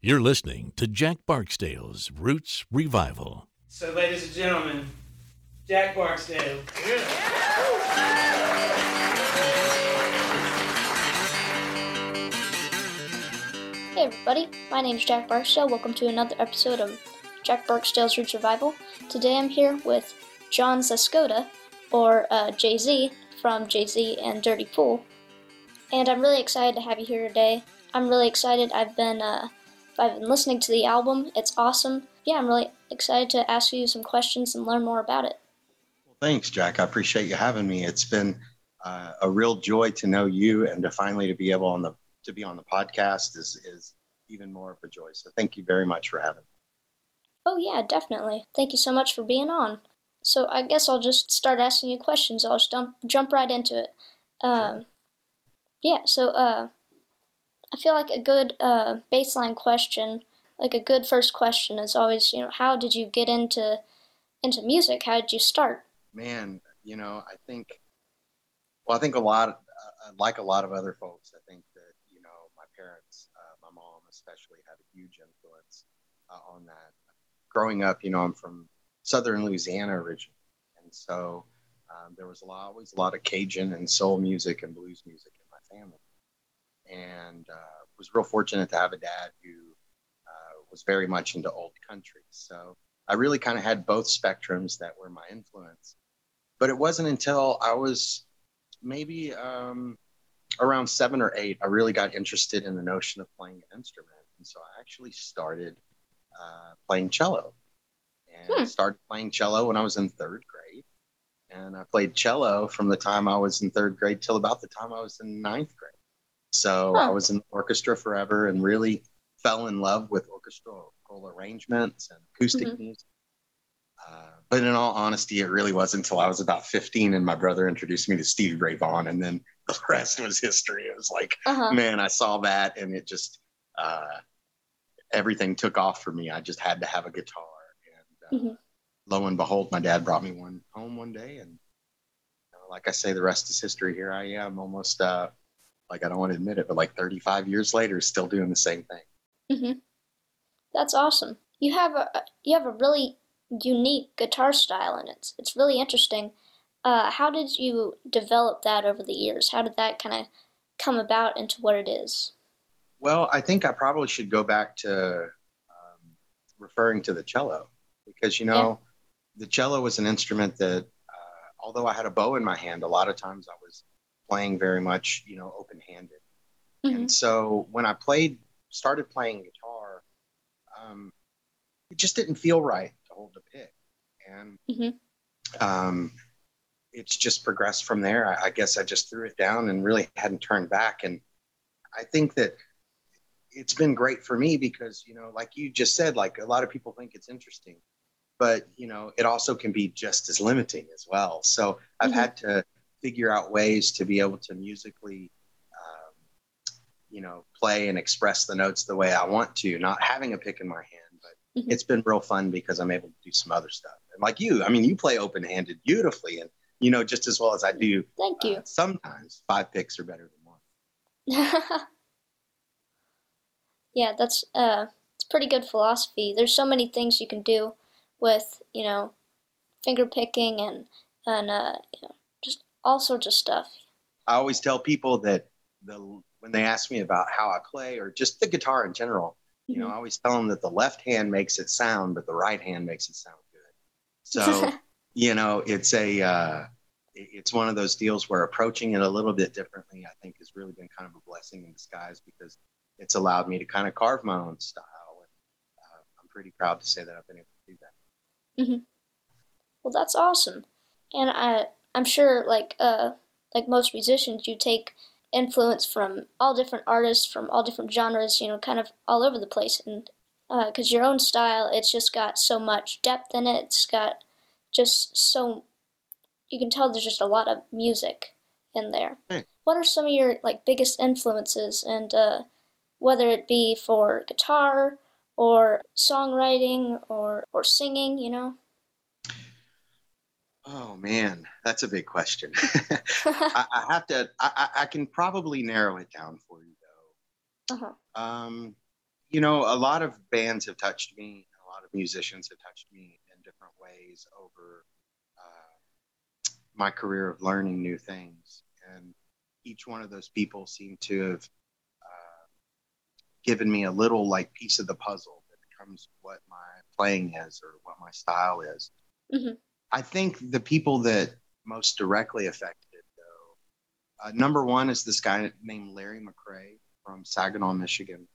You're listening to Jack Barksdale's Roots Revival. So, ladies and gentlemen, Jack Barksdale. Hey everybody, my name is Jack Barksdale. Welcome to another episode of Jack Barksdale's Roots Revival. Today I'm here with John Zaskoda, or uh, Jay Z, from Jay Z and Dirty Pool. And I'm really excited to have you here today. I'm really excited. I've been uh, I've been listening to the album. It's awesome. Yeah, I'm really excited to ask you some questions and learn more about it. Well, thanks, Jack. I appreciate you having me. It's been uh, a real joy to know you and to finally to be able on the to be on the podcast is is even more of a joy. So thank you very much for having me. Oh yeah, definitely. Thank you so much for being on. So I guess I'll just start asking you questions. I'll just jump jump right into it. Um, yeah. So uh, I feel like a good uh, baseline question, like a good first question, is always you know how did you get into into music? How did you start? Man, you know, I think, well, I think a lot, uh, like a lot of other folks, I think that you know my parents, uh, my mom especially, had a huge influence uh, on that. Growing up, you know, I'm from Southern Louisiana originally, and so um, there was a lot, always a lot of Cajun and soul music and blues music in my family and uh, was real fortunate to have a dad who uh, was very much into old country. So I really kind of had both spectrums that were my influence. But it wasn't until I was maybe um, around seven or eight, I really got interested in the notion of playing an instrument. And so I actually started uh, playing cello and hmm. started playing cello when I was in third grade. And I played cello from the time I was in third grade till about the time I was in ninth grade. So huh. I was in orchestra forever and really fell in love with orchestral arrangements and acoustic mm-hmm. music. Uh, but in all honesty, it really wasn't until I was about 15 and my brother introduced me to Stevie Ray Vaughan, and then the rest was history. It was like, uh-huh. man, I saw that, and it just uh, everything took off for me. I just had to have a guitar, and uh, mm-hmm. lo and behold, my dad brought me one home one day, and you know, like I say, the rest is history. Here I am, almost uh, like I don't want to admit it, but like 35 years later, still doing the same thing. Mm-hmm. That's awesome. You have a you have a really unique guitar style, and it's it's really interesting. Uh, how did you develop that over the years? How did that kind of come about into what it is? Well, I think I probably should go back to um, referring to the cello because you know yeah. the cello was an instrument that, uh, although I had a bow in my hand, a lot of times I was playing very much, you know, open handed. Mm-hmm. And so when I played, started playing guitar, um, it just didn't feel right to hold the pick. And mm-hmm. um, it's just progressed from there. I, I guess I just threw it down and really hadn't turned back. And I think that it's been great for me because, you know, like you just said, like a lot of people think it's interesting, but, you know, it also can be just as limiting as well. So I've mm-hmm. had to figure out ways to be able to musically um, you know play and express the notes the way i want to not having a pick in my hand but mm-hmm. it's been real fun because i'm able to do some other stuff. And like you i mean you play open-handed beautifully and you know just as well as i do thank you. uh, sometimes five picks are better than one. Yeah that's uh it's pretty good philosophy. There's so many things you can do with you know finger picking and and uh, you know, all sorts of stuff. I always tell people that the when they ask me about how I play or just the guitar in general, mm-hmm. you know, mm-hmm. I always tell them that the left hand makes it sound, but the right hand makes it sound good. So, you know, it's a uh, it's one of those deals where approaching it a little bit differently, I think, has really been kind of a blessing in disguise because it's allowed me to kind of carve my own style. And uh, I'm pretty proud to say that I've been able to do that. Mm-hmm. Well, that's awesome. And I, I'm sure like uh like most musicians you take influence from all different artists from all different genres, you know, kind of all over the place and because uh, your own style, it's just got so much depth in it. It's got just so you can tell there's just a lot of music in there. What are some of your like biggest influences, and uh, whether it be for guitar or songwriting or or singing, you know? Oh man, that's a big question. I, I, have to. I, I, can probably narrow it down for you though. Uh-huh. Um, you know, a lot of bands have touched me. A lot of musicians have touched me in different ways over uh, my career of learning new things. And each one of those people seem to have uh, given me a little like piece of the puzzle that becomes what my playing is or what my style is. Mhm. I think the people that most directly affected, it, though, uh, number one is this guy named Larry McCray from Saginaw, Michigan.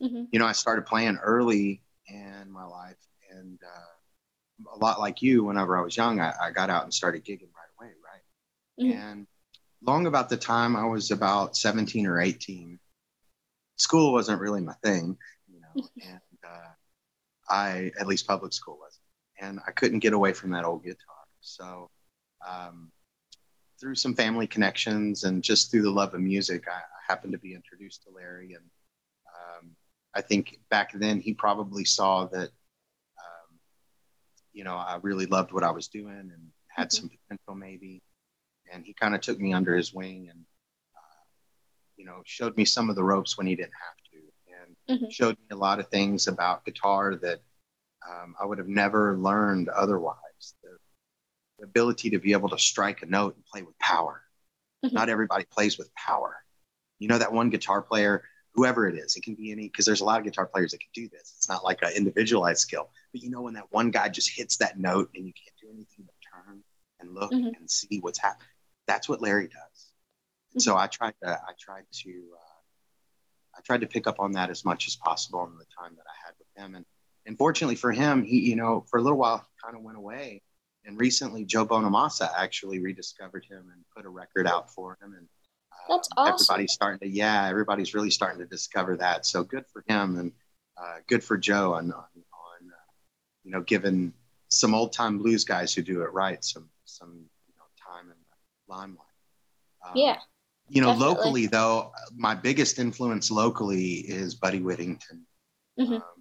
hmm You know, I started playing early in my life, and uh, a lot like you, whenever I was young, I, I got out and started gigging right away, right? Mhm. And long about the time I was about 17 or 18, school wasn't really my thing, you know, and uh, I, at least public school wasn't. And I couldn't get away from that old guitar. So, um, through some family connections and just through the love of music, I, I happened to be introduced to Larry. And um, I think back then he probably saw that, um, you know, I really loved what I was doing and had some potential maybe. And he kind of took me under his wing and, uh, you know, showed me some of the ropes when he didn't have to. And Mhm. showed me a lot of things about guitar that um, I would have never learned otherwise. The, the ability to be able to strike a note and play with power. Mhm. Not everybody plays with power. You know that one guitar player, whoever it is, it can be any because there's a lot of guitar players that can do this. It's not like an individualized skill, but you know when that one guy just hits that note and you can't do anything but turn and look Mhm. and see what's happening. That's what Larry does. And so I tried to I tried to uh, I tried to pick up on that as much as possible in the time that I had with him. And and fortunately for him, he you know for a little while he kind of went away. And recently, Joe Bonamassa actually rediscovered him and put a record out for him. And uh, That's awesome. everybody's starting to yeah, everybody's really starting to discover that. So good for him and uh, good for Joe on on, on uh, you know giving some old time blues guys who do it right some some you know time in the limelight. Um, Yeah. you know, definitely. locally though, my biggest influence locally is Buddy Whittington. Mhm. Um,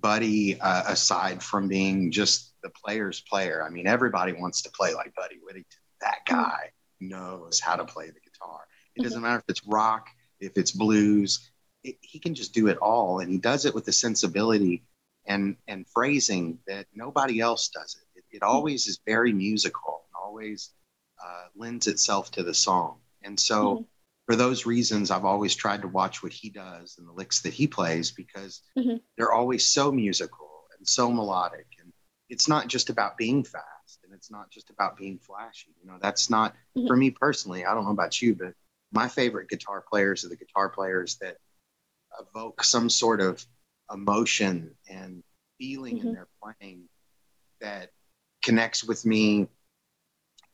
Buddy, uh, aside from being just the player's player, I mean, everybody wants to play like Buddy Whittington. That Mm-hmm. guy knows how to play the guitar. It doesn't matter if it's rock, if it's blues, it, he can just do it all. And he does it with a sensibility and, and phrasing that nobody else does it. It, it always is very musical, and always uh, lends itself to the song. And so. For those reasons, I've always tried to watch what he does and the licks that he plays because Mhm. they're always so musical and so melodic. And it's not just about being fast and it's not just about being flashy. You know, that's not Mhm. for me personally. I don't know about you, but my favorite guitar players are the guitar players that evoke some sort of emotion and feeling in Mhm. their playing that connects with me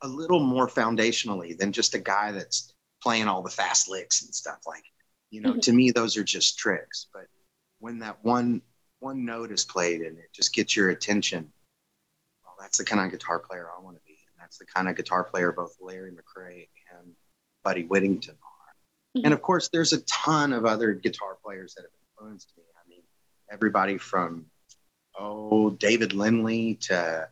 a little more foundationally than just a guy that's playing all the fast licks and stuff like you know Mhm. to me those are just tricks but when that one one note is played and it just gets your attention well that's the kind of guitar player i want to be and that's the kind of guitar player both larry mccray and buddy whittington are Mhm. and of course there's a ton of other guitar players that have influenced me i mean everybody from oh david lindley to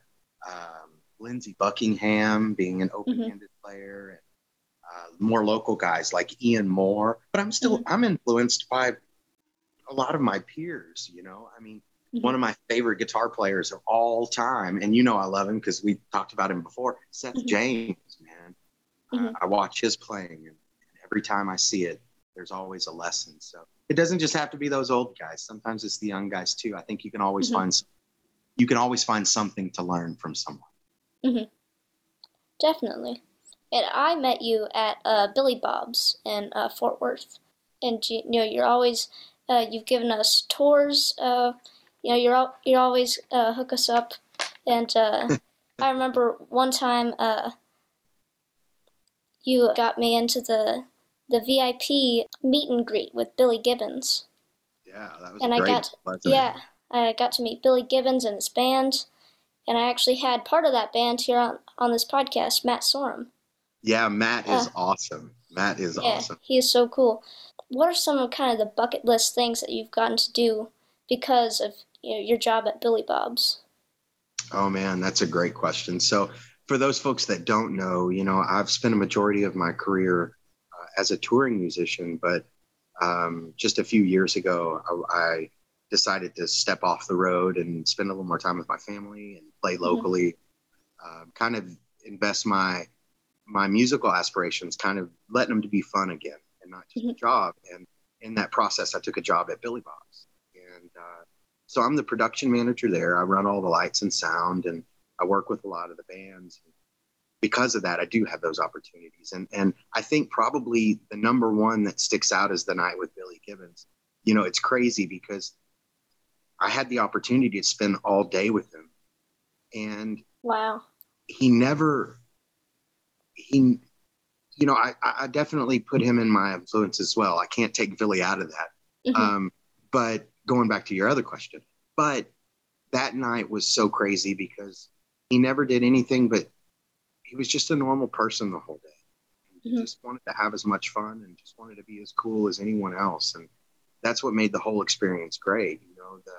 um, lindsey buckingham being an open-handed player and uh, more local guys like ian moore but i'm still i'm influenced by a lot of my peers you know i mean Mhm. one of my favorite guitar players of all time and you know i love him because we talked about him before seth Mhm. james man uh, Mhm. i watch his playing and every time i see it there's always a lesson so it doesn't just have to be those old guys sometimes it's the young guys too i think you can always Mhm. find you can always find something to learn from someone Definitely. And I met you at uh, Billy Bob's in uh, Fort Worth, and you, you know you're always uh, you've given us tours. Uh, you know you're al- you always uh, hook us up, and uh, I remember one time uh, you got me into the the VIP meet and greet with Billy Gibbons. yeah that was And I got- wasn't? Yeah, I got to meet Billy Gibbons and his band, and I actually had part of that band here on, on this podcast, Matt Sorum. Yeah matt is Uh, awesome matt is Yeah, awesome he is so cool. What are some of kind of the bucket list things that you've gotten to do because of you know, your job at Billy Bob's? Oh man, that's a great question. So, for those folks that don't know, you know, I've spent a majority of my career uh, as a touring musician, but um, just a few years ago, I, I, decided to step off the road and spend a little more time with my family and play Mm-hmm. locally. Um, kind of invest my my musical aspirations, kind of letting them to be fun again and not just a Mhm. job. And in that process, I took a job at Billy Bob's, and uh, so I'm the production manager there. I run all the lights and sound, and I work with a lot of the bands. Because of that, I do have those opportunities, and and I think probably the number one that sticks out is the night with Billy Gibbons. You know, it's crazy because I had the opportunity to spend all day with him, and Wow. he never he you know I, I definitely put him in my influence as well. I can't take billy out of that. Mhm. um, but going back to your other question but that night was so crazy because he never did anything but he was just a normal person the whole day. He Mhm. just wanted to have as much fun and just wanted to be as cool as anyone else. And that's what made the whole experience great you know the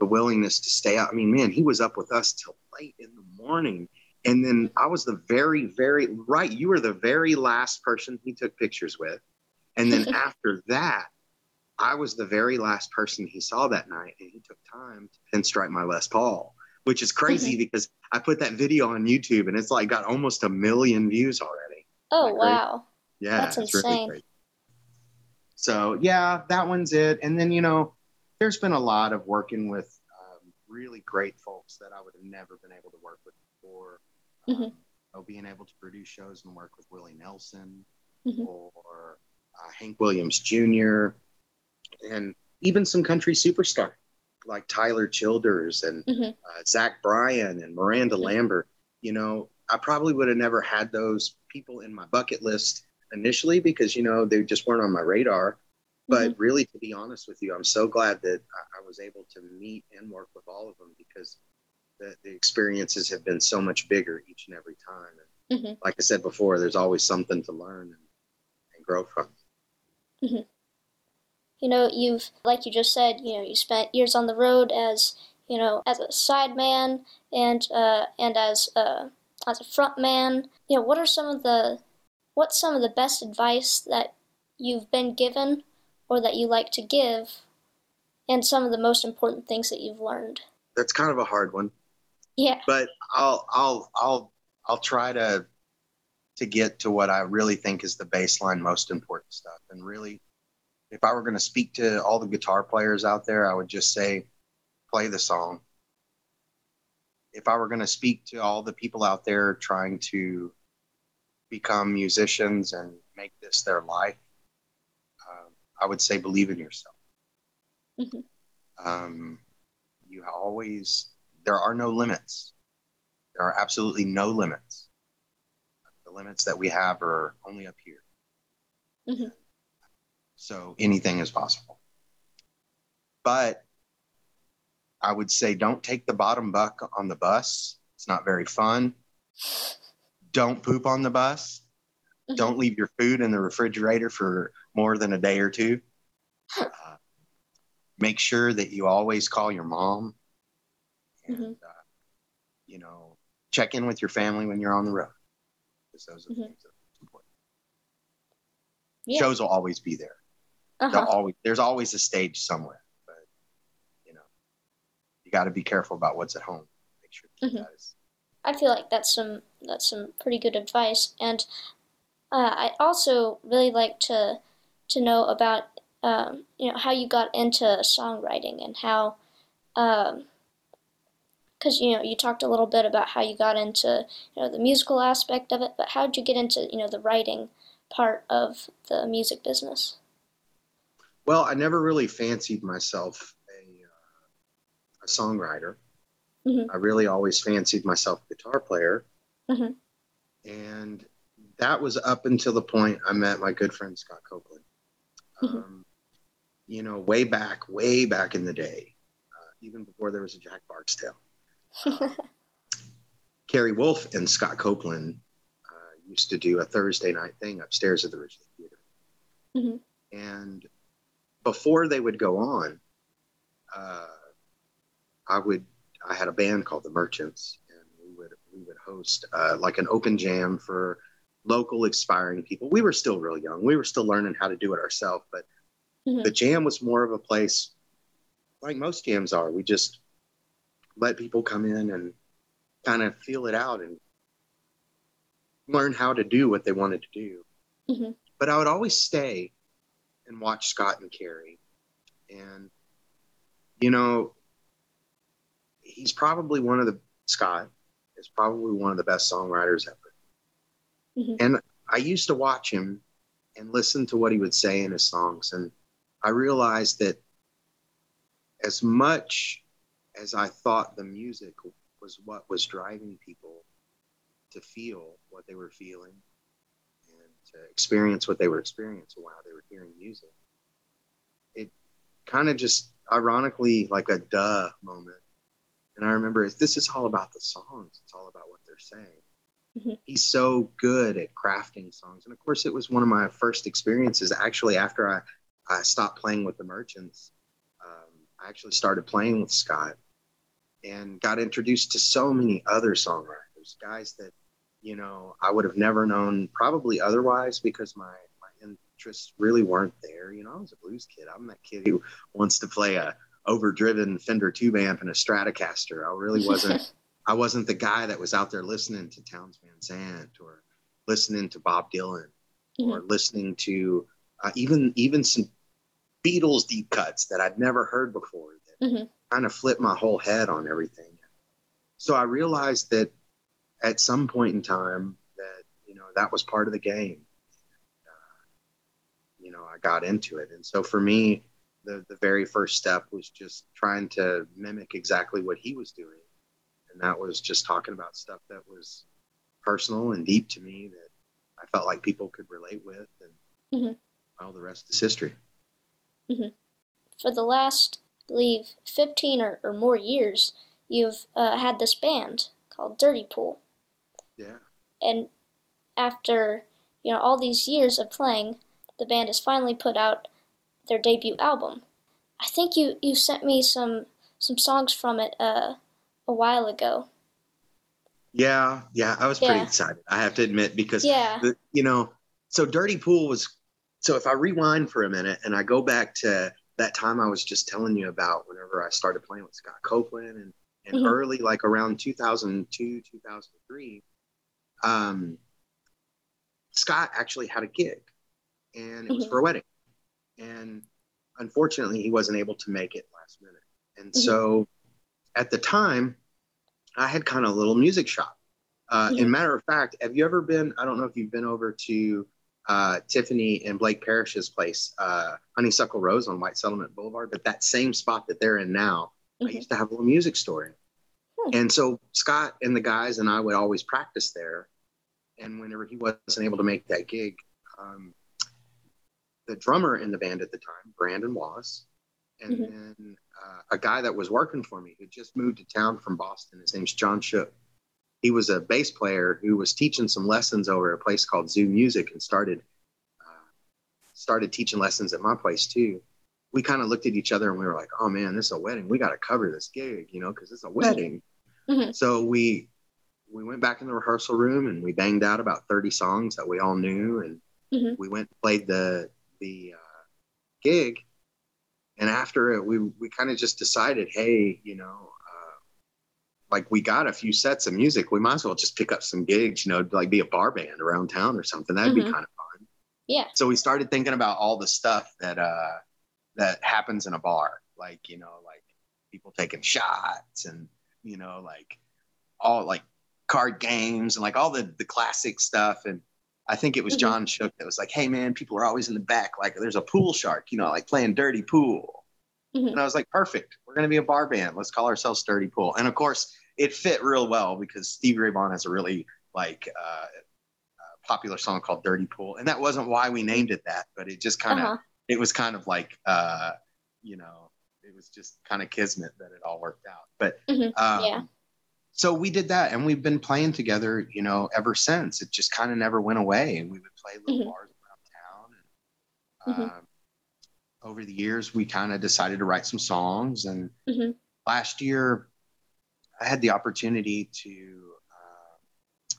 the willingness to stay out. I mean man he was up with us till late in the morning and then i was the very very right you were the very last person he took pictures with and then after that i was the very last person he saw that night and he took time to pinstripe my les paul which is crazy because i put that video on youtube and it's like got almost a million views already Oh, Isn't that great? wow. yeah, That's it's really insane. So yeah, that one's it. And then you know, there's been a lot of working with um, really great folks that I would have never been able to work with before. So being able to produce shows and work with Willie Nelson Mhm. or uh, Hank Williams Jr. and even some country superstar like Tyler Childers and Mhm. uh, Zach Bryan and Miranda Mhm. Lambert. You know, I probably would have never had those people in my bucket list initially because you know they just weren't on my radar. But Mm-hmm. really, to be honest with you, I'm so glad that I was able to meet and work with all of them because the, the experiences have been so much bigger each and every time. And Mhm. like I said before, there's always something to learn and, and grow from. you know you've like you just said you know you spent years on the road as you know as a sideman and uh, and as uh, as a front man you know what are some of the what's some of the best advice that you've been given or that you like to give and some of the most important things that you've learned That's kind of a hard one. Yeah but I'll I'll I'll I'll try to to get to what I really think is the baseline most important stuff. And really, if I were going to speak to all the guitar players out there, I would just say, play the song. If I were going to speak to all the people out there trying to become musicians and make this their life, um, I would say believe in yourself. Mhm. Um, you always there are no limits. There are absolutely no limits. The limits that we have are only up here. Mhm. So anything is possible. But I would say don't take the bottom buck on the bus. It's not very fun. Don't poop on the bus. Mhm. Don't leave your food in the refrigerator for more than a day or two. Uh, make sure that you always call your mom and, Mhm. uh, you know, check in with your family when you're on the road. Because those are Mhm. things that are important. yeah Shows will always be there. Uh-huh. always, there's always a stage somewhere, but you know, you got to be careful about what's at home. Make sure Mhm. that I feel like that's some that's some pretty good advice, and uh, I also really like to to know about um, you know how you got into songwriting and how because you know you talked a little bit about how you got into you know the musical aspect of it, but how did you get into you know the writing part of the music business? Well, I never really fancied myself a, uh, a songwriter. Mhm. I really always fancied myself a guitar player. Mhm. And that was up until the point I met my good friend Scott Copeland. Mhm. Um, you know, way back, way back in the day, uh, even before there was a Jack Barksdale. Kerry Wolf and Scott Copeland uh, used to do a Thursday night thing upstairs at the Ridglea Theater. Mhm. And before they would go on, uh, I would I had a band called the Merchants, and we would we would host uh, like an open jam for local aspiring people. We were still real young. We were still learning how to do it ourselves, but Mhm. the jam was more of a place like most jams are. We just let people come in and kind of feel it out and learn how to do what they wanted to do. Mhm. But I would always stay and watch Scott and Carrie. And, you know, he's probably one of the, Scott is probably one of the best songwriters ever. Mhm. And I used to watch him and listen to what he would say in his songs. And I realized that as much as I thought the music was what was driving people to feel what they were feeling and to experience what they were experiencing while they were hearing music, it kind of just ironically like a duh moment. And I remember this is all about the songs, it's all about what they're saying. Mhm. He's so good at crafting songs. And of course, it was one of my first experiences actually after I, I stopped playing with the Merchants. Um, I actually started playing with Scott and got introduced to so many other songwriters, guys that, you know, I would have never known probably otherwise because my, my interests really weren't there. You know, I was a blues kid. I'm that kid who wants to play a overdriven Fender tube amp and a Stratocaster. I really wasn't I wasn't the guy that was out there listening to Townes Van Zandt or listening to Bob Dylan or listening to uh, even even some Beatles deep cuts that I'd never heard before that Mhm. Kind of flipped my whole head on everything. So I realized that at some point in time that you know that was part of the game. Uh, you know, I got into it, and so for me, the the very first step was just trying to mimic exactly what he was doing and that was just talking about stuff that was personal and deep to me that I felt like people could relate with, and Mhm. well, the rest is history. For the last, believe, 15 or, or more years, you've uh, had this band called Dirty Pool. Yeah, And after, you know, all these years of playing, the band has finally put out their debut album. I think you, you sent me some some songs from it uh, a while ago. yeah, yeah. I was pretty excited. I have to admit because Yeah. the, you know, so Dirty Pool was. So if I rewind for a minute and I go back to that time I was just telling you about, whenever I started playing with Scott Copeland and and Mhm. early, like around 2002, 2003, um, Scott actually had a gig, and it was Mhm. for a wedding, and unfortunately he wasn't able to make it last minute, and Mhm. so at the time I had kind of a little music shop. Uh, Mhm. And matter of fact, have you ever been? I don't know if you've been over to uh, Tiffany and Blake Parrish's place, uh, Honeysuckle Rose on White Settlement Boulevard, but that same spot that they're in now, I Mhm. used to have a little music store in. Hmm. And so Scott and the guys and I would always practice there. And whenever he wasn't able to make that gig, um, the drummer in the band at the time, Brandon Wallace, and Mhm. then uh, a guy that was working for me who just moved to town from Boston. His name's John Shook. He was a bass player who was teaching some lessons over a place called Zoo Music and started uh, started teaching lessons at my place too. We kind of looked at each other and we were like, "Oh man, this is a wedding. We got to cover this gig, you know, because it's a wedding." Mhm. So we we went back in the rehearsal room and we banged out about 30 songs that we all knew and Mhm. we went and played the the uh, gig and after it we we kind of just decided hey you know like we got a few sets of music we might as well just pick up some gigs you know like be a bar band around town or something that'd be Mhm. kind of fun Yeah. so we started thinking about all the stuff that uh that happens in a bar like you know like people taking shots and you know like all like card games and like all the the classic stuff and I think it was Mhm. John Shook that was like, "Hey man, people are always in the back like there's a pool shark, you know, like playing dirty pool." Mhm. And I was like, "Perfect. Going to be a bar band. Let's call ourselves Dirty Pool." And of course, it fit real well because Stevie Ray Vaughan has a really like uh, uh, popular song called "Dirty Pool," and that wasn't why we named it that, but it just kind of Uh-huh. it was kind of like uh, you know, it was just kind of kismet that it all worked out. But Mhm. um, Yeah. so we did that, and we've been playing together, you know, ever since. It just kind of never went away. And we would play little Mhm. bars around town, and Mhm. um, over the years, we kind of decided to write some songs. And Mhm. last year, I had the opportunity to uh,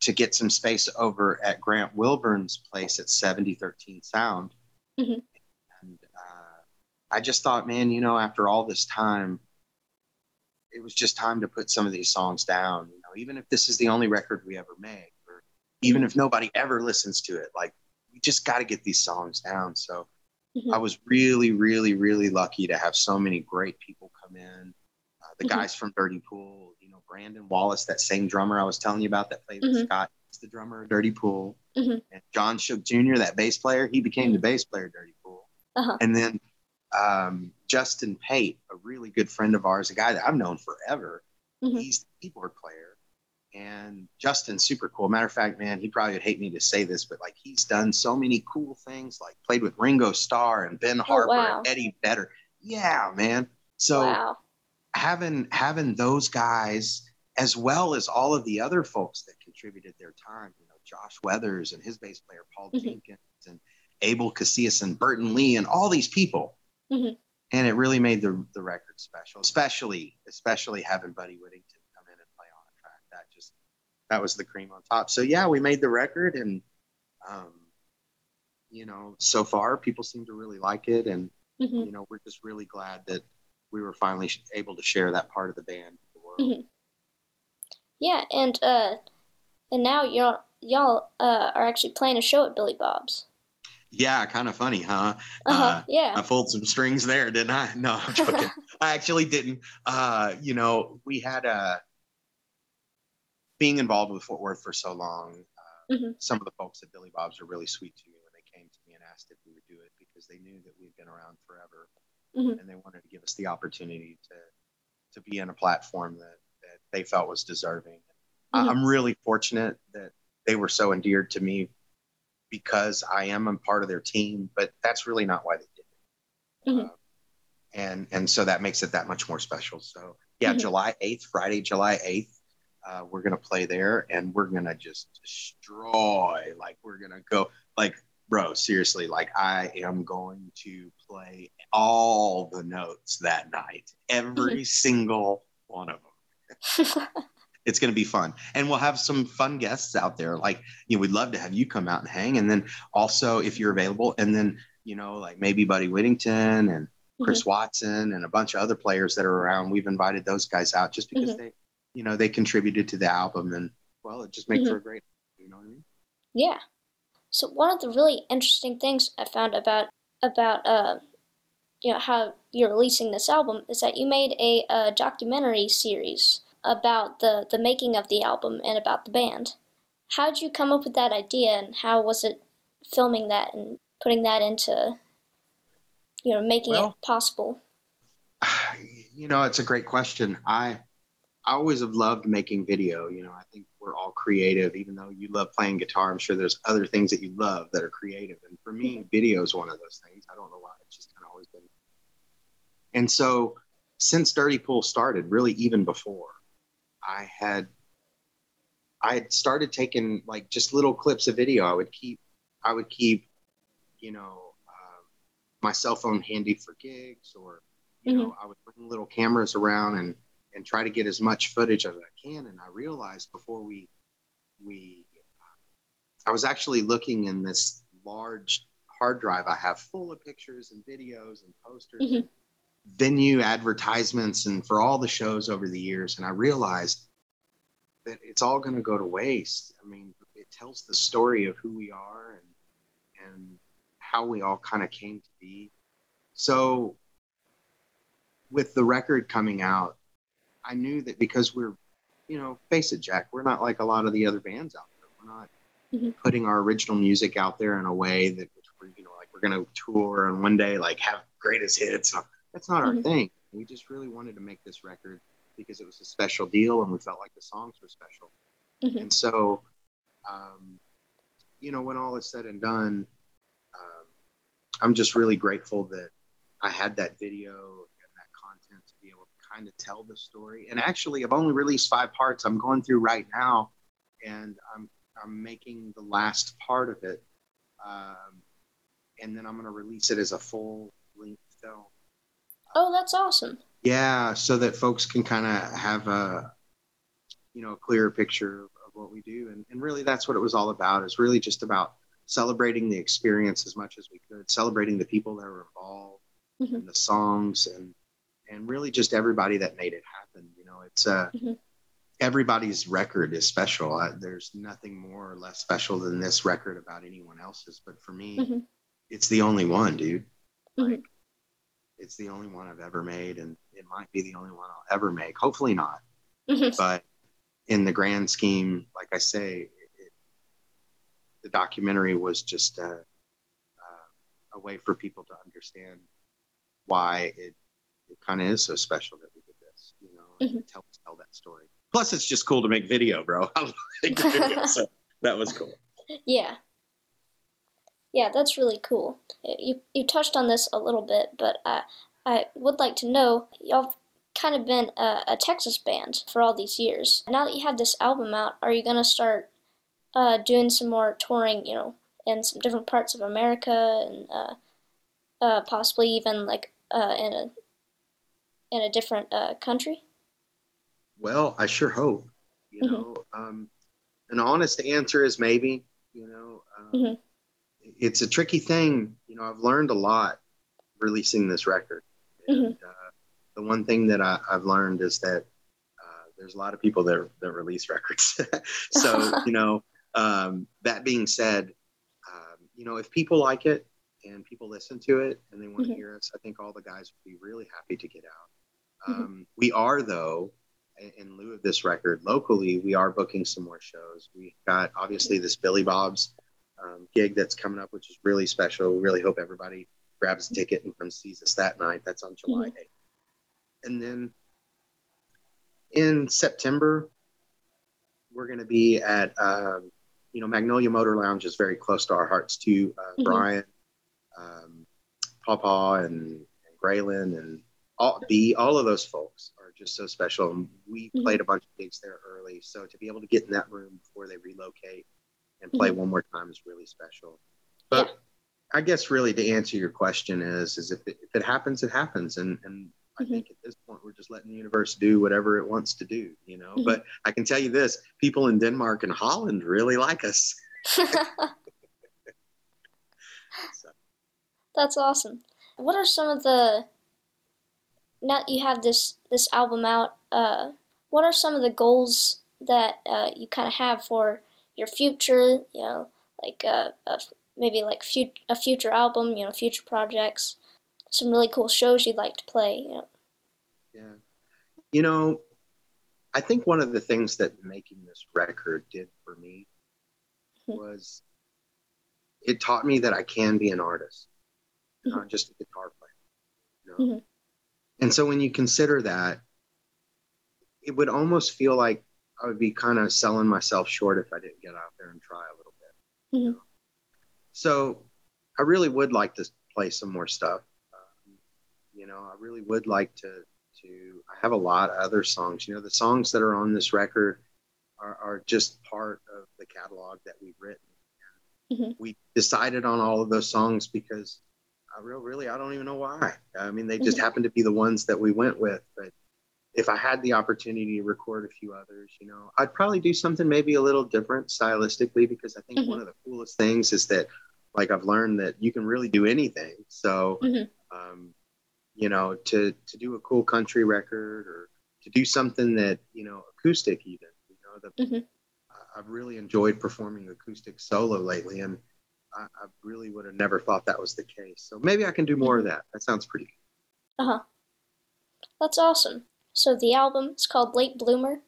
to get some space over at Grant Wilburn's place at 7013 Sound. Mhm. And uh, I just thought, man, you know, after all this time, it was just time to put some of these songs down. You know, even if this is the only record we ever make, or even if nobody ever listens to it, like we just got to get these songs down. So Mhm. I was really, really, really lucky to have so many great people come in. Uh, the Mhm. guys from Dirty Pool, you know, Brandon Wallace, that same drummer I was telling you about that played with Mhm. Scott, he's the drummer of Dirty Pool. Mhm. And John Shook Jr., that bass player, he became the bass player of Dirty Pool. Uh-huh. And then um, Justin Pate, a really good friend of ours, a guy that I've known forever, he's the keyboard player. And Justin's super cool. Matter of fact, man, he probably would hate me to say this, but like he's done so many cool things, like played with Ringo Starr and Ben Harper Oh, wow. and Eddie Vedder. Yeah, man. So wow. having having those guys as well as all of the other folks that contributed their time, you know, Josh Weathers and his bass player Paul Mhm. Jenkins and Abel Casillas and Burton Lee and all these people. Mhm. And it really made the the record special, especially especially having Buddy Whittington come in and play on a track. That just that was the cream on top. So yeah, we made the record and um you know, so far people seem to really like it and Mhm. you know, we're just really glad that we were finally able to share that part of the band with the world. Mhm. Yeah, and uh, and now y'all y'all uh are actually playing a show at Billy Bob's. Yeah, kind of funny, huh? Uh-huh. Uh, yeah. I pulled some strings there, didn't I? No, I'm joking. I actually didn't. Uh, you know, we had uh, being involved with Fort Worth for so long. Uh, Mhm. Some of the folks at Billy Bob's are really sweet to me when they came to me and asked if we would do it because they knew that we'd been around forever Mhm. and they wanted to give us the opportunity to to be in a platform that, that they felt was deserving. Mhm. I'm really fortunate that they were so endeared to me because I am a part of their team, but that's really not why they did it. Mhm. Uh, and and so that makes it that much more special. So yeah, Mhm. July 8th, Friday, July 8th, uh, we're gonna play there, and we're gonna just destroy. Like we're gonna go like. Bro, seriously, like I am going to play all the notes that night, every single one of them it's going to be fun and we'll have some fun guests out there like you know we'd love to have you come out and hang and then also if you're available and then you know like maybe buddy whittington and chris watson and a bunch of other players that are around we've invited those guys out just because Mhm. they you know they contributed to the album and well it just makes Mhm. for a great you know what i mean Yeah. So one of the really interesting things I found about about uh, you know how you're releasing this album is that you made a, uh documentary series about the the making of the album and about the band. How did you come up with that idea, and how was it filming that and putting that into you know making Well- it possible? you know it's a great question i i always have loved making video you know i think we're all creative even though you love playing guitar i'm sure there's other things that you love that are creative and for me video is one of those things i don't know why it's just kind of always been. And so since dirty pool started really even before i had i had started taking like just little clips of video i would keep i would keep you know um, my cell phone handy for gigs or you know i would bring little cameras around and and try to get as much footage as i can. And i realized before we we i was actually looking in this large hard drive. I have full of pictures and videos and posters Mhm. and venue advertisements and for all the shows over the years. And i realized that it's all going to go to waste. I mean it tells the story of who we are and and how we all kind of came to be. So with the record coming out i knew that because we're you know face it jack we're not like a lot of the other bands out there we're not Mhm. putting our original music out there in a way that we're you know like we're going to tour and one day like have greatest hits that's not our Mhm. thing we just really wanted to make this record because it was a special deal and we felt like the songs were special Mhm. and so um, you know when all is said and done um, i'm just really grateful that i had that video and that content to be able to kind of tell the story and actually i've only released five parts i'm going through right now and i'm i'm making the last part of it um, and then i'm going to release it as a full length film Oh, that's awesome. yeah so that folks can kind of have a you know a clearer picture of what we do. And, and really, that's what it was all about. Is really just about celebrating the experience as much as we could, celebrating the people that were involved, Mhm. and the songs, and and really just everybody that made it happen. You know, it's uh, Mhm. everybody's record is special. I, there's nothing more or less special than this record about anyone else's. But for me, Mhm. it's the only one, dude. Mhm. Like, it's the only one I've ever made, and it might be the only one I'll ever make. Hopefully not, Mhm. but in the grand scheme, like I say, it, the documentary was just a, uh, a way for people to understand why it, it kind of is so special that we did this, you know, and Mhm. tell tell that story. Plus, it's just cool to make video, bro. I love making video, so that was cool. Yeah. Yeah, that's really cool. You you touched on this a little bit, but I I would like to know y'all kind of been a, a Texas band for all these years. Now that you have this album out, are you gonna start uh, doing some more touring? You know, in some different parts of America and uh, uh, possibly even like uh, in a in a different uh, country. Well, I sure hope. You Mhm. know, um, an honest answer is maybe. You know, um, Mhm. it's a tricky thing. You know, I've learned a lot releasing this record. And uh, the one thing that I, I've learned is that uh, there's a lot of people that that release records. so you know, um, that being said, um, you know, if people like it and people listen to it and they want to Mhm. hear us, I think all the guys would be really happy to get out. Mhm. Um, we are though, in- lieu of this record, locally, we are booking some more shows. We've got obviously this Billy Bob's um, gig that's coming up, which is really special. We really hope everybody grabs a ticket and comes sees us that night. That's on July 8th. And then in September, we're going to be at, um, you know, Magnolia Motor Lounge is very close to our hearts too. Uh, Mhm. Brian, um, Pawpaw, and, and Graylin, and all B, all of those folks are just so special. And we Mhm. played a bunch of gigs there early, so to be able to get in that room before they relocate and play one more time is really special. But Yeah. I guess really to answer your question is is if it, if it happens, it happens, and and I Mhm. think at this point we're just letting the universe do whatever it wants to do, you know. Mhm. But I can tell you this: people in Denmark and Holland really like us. So, That's awesome. What are some of the now that you have this this album out? Uh, what are some of the goals that uh, you kind of have for your future? You know, like uh, maybe like fut- a future album. You know, future projects. Some really cool shows you'd like to play. You know. yeah, you know, I think one of the things that making this record did for me Mhm. was it taught me that I can be an artist, Mhm. not just a guitar player. You know? Mhm. And so when you consider that, it would almost feel like I would be kind of selling myself short if I didn't get out there and try a little bit. Mhm. So I really would like to play some more stuff. Um, you know, I really would like to to. I have a lot of other songs. You know, the songs that are on this record are, are just part of the catalog that we've written. Mhm. We decided on all of those songs because real really I don't even know why. I mean, they just Mhm. happened to be the ones that we went with. But if I had the opportunity to record a few others, you know, I'd probably do something maybe a little different stylistically because I think Mhm. one of the coolest things is that like I've learned that you can really do anything. So, Mhm. um, you know, to to do a cool country record or to do something that you know acoustic even. You know, the Mhm. I've really enjoyed performing acoustic solo lately, and I, I really would have never thought that was the case. So maybe I can do more of that. That sounds pretty. Uh huh. That's awesome. So the album is called Late Bloomer,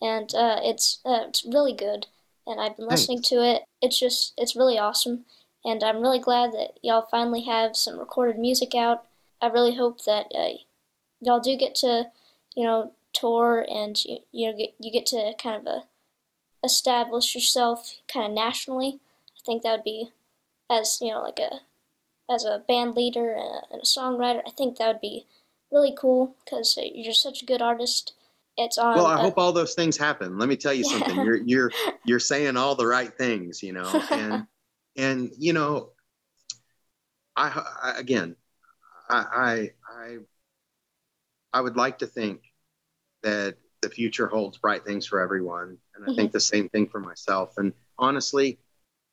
and uh, it's uh, it's really good. And I've been listening to it. It's just it's really awesome, and I'm really glad that y'all finally have some recorded music out. I really hope that uh, y'all do get to, you know, tour and you you know get you get to kind of uh establish yourself kind of nationally. I think that would be as you know like a as a band leader and a, and a songwriter. I think that would be really cool because you're such a good artist. It's on. Well, I uh, hope all those things happen. Let me tell you Yeah. something. You're you're you're saying all the right things, you know, and and you know, I, I again, I, I I would like to think that the the future holds bright things for everyone, and I think the same thing for myself. And honestly,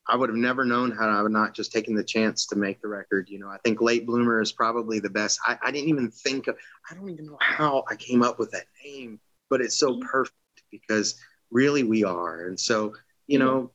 I would have never known had I not just taken the chance to make the record. You know, I think Late Bloomer is probably the best. I, I didn't even think of, I don't even know how I came up with that name, but it's so Mhm. perfect because really we are. And so, you know,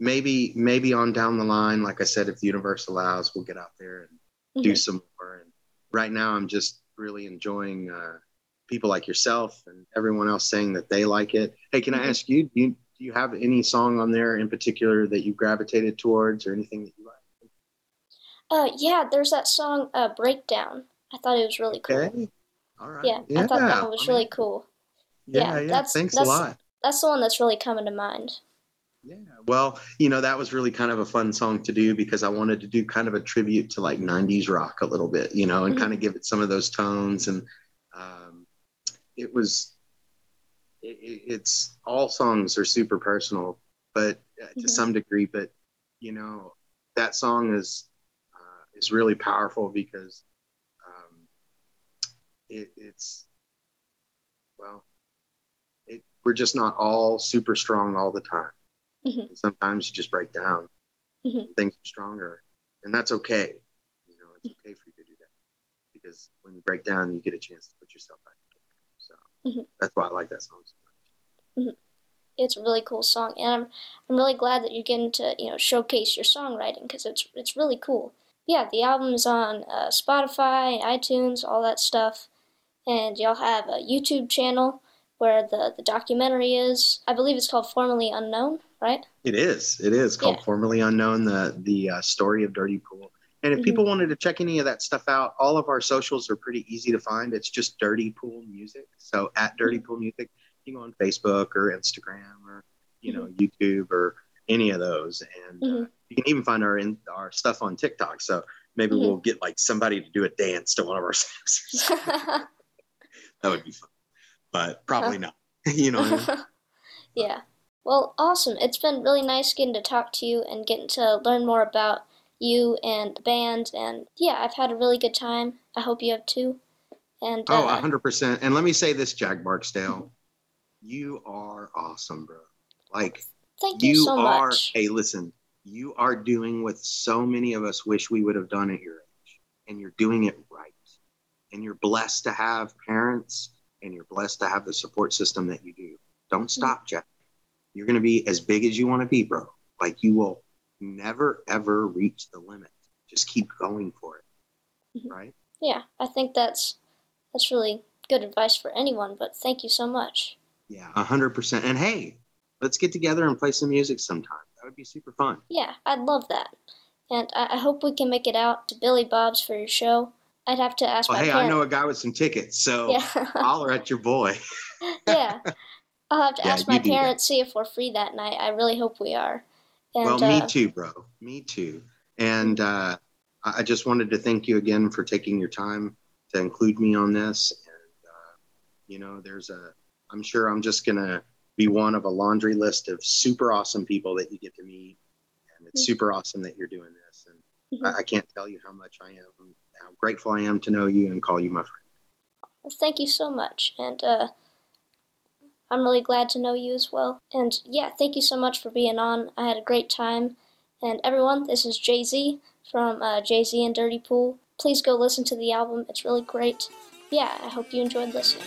maybe, maybe on down the line, like I said, if the universe allows, we'll get out there and do Mhm. some more. And right now, I'm just really enjoying uh, people like yourself and everyone else saying that they like it. Hey, can I Mhm. ask you, do you, do you have any song on there in particular that you gravitated towards or anything that you like? Uh, yeah, there's that song, uh, Breakdown. I thought it was really cool. Okay. All right. Yeah, yeah, I thought that one was really cool. Yeah, yeah, yeah. that's- Thanks that's- a lot. That's the one that's really coming to mind. Yeah. Well, you know, that was really kind of a fun song to do because I wanted to do kind of a tribute to like 90s rock a little bit, you know, and Mhm. kind of give it some of those tones. And um, it was, it, it- it's all songs are super personal, but uh, to Mhm. some degree, but you know, that song is, uh, is really powerful because um, it, it's, well, it, we're just not all super strong all the time. Mhm. Sometimes you just break down. Mhm. Things are stronger, and that's okay. You know, it's okay for you to do that because when you break down, you get a chance to put yourself back Mhm. that's why I like that song so much. It's a really cool song, and I'm I'm really glad that you're getting to you know showcase your songwriting because it's it's really cool. Yeah, the album is on uh, Spotify, iTunes, all that stuff, and y'all have a YouTube channel where the the documentary is. I believe it's called Formerly Unknown, right? It is. It is called Yeah. Formerly Unknown, the the uh, story of Dirty Pool. And if people wanted to check any of that stuff out, all of our socials are pretty easy to find. It's just Dirty Pool Music. So at Dirty Mm-hmm. Pool Music, you can go on Facebook or Instagram or you know Mm-hmm. YouTube or any of those, and uh, Mhm. you can even find our in, our stuff on TikTok. So maybe we'll get like somebody to do a dance to one of our songs. that would be fun, but probably not. you know. I mean? yeah. Well, awesome. It's been really nice getting to talk to you and getting to learn more about you and the band. And yeah, I've had a really good time. I hope you have too. And Oh, uh, 100%. And let me say this, Jack Barksdale. You are awesome, bro. Like, thank you, you so are, much. hey, listen, you are doing what so many of us wish we would have done at your age. And you're doing it right. And you're blessed to have parents and you're blessed to have the support system that you do. Don't stop, Jack. You're going to be as big as you want to be, bro. Like, you will never, ever reach the limit. Just keep going for it. Mhm. Right? Yeah, I think that's that's really good advice for anyone. But thank you so much. Yeah, a hundred percent. And hey, let's get together and play some music sometime. That would be super fun. Yeah, I'd love that. And I, I hope we can make it out to Billy Bob's for your show. I'd have to ask Well, my hey, I know a guy with some tickets, so Yeah. holler at your boy. yeah. I'll have to Yeah, ask my you do that. parents see if we're free that night. I really hope we are. And well, me uh, too, bro. Me too. And uh, I just wanted to thank you again for taking your time to include me on this. And uh, you know, there's a. I'm sure I'm just gonna be one of a laundry list of super awesome people that you get to meet, and it's Mhm. super awesome that you're doing this. And Mhm. I, I can't tell you how much I am, how grateful I am to know you and call you my friend. Well, thank you so much. And uh, I'm really glad to know you as well. And yeah, thank you so much for being on. I had a great time. And everyone, this is Jay Z from uh, Jay Z and Dirty Pool. Please go listen to the album, it's really great. Yeah, I hope you enjoyed listening.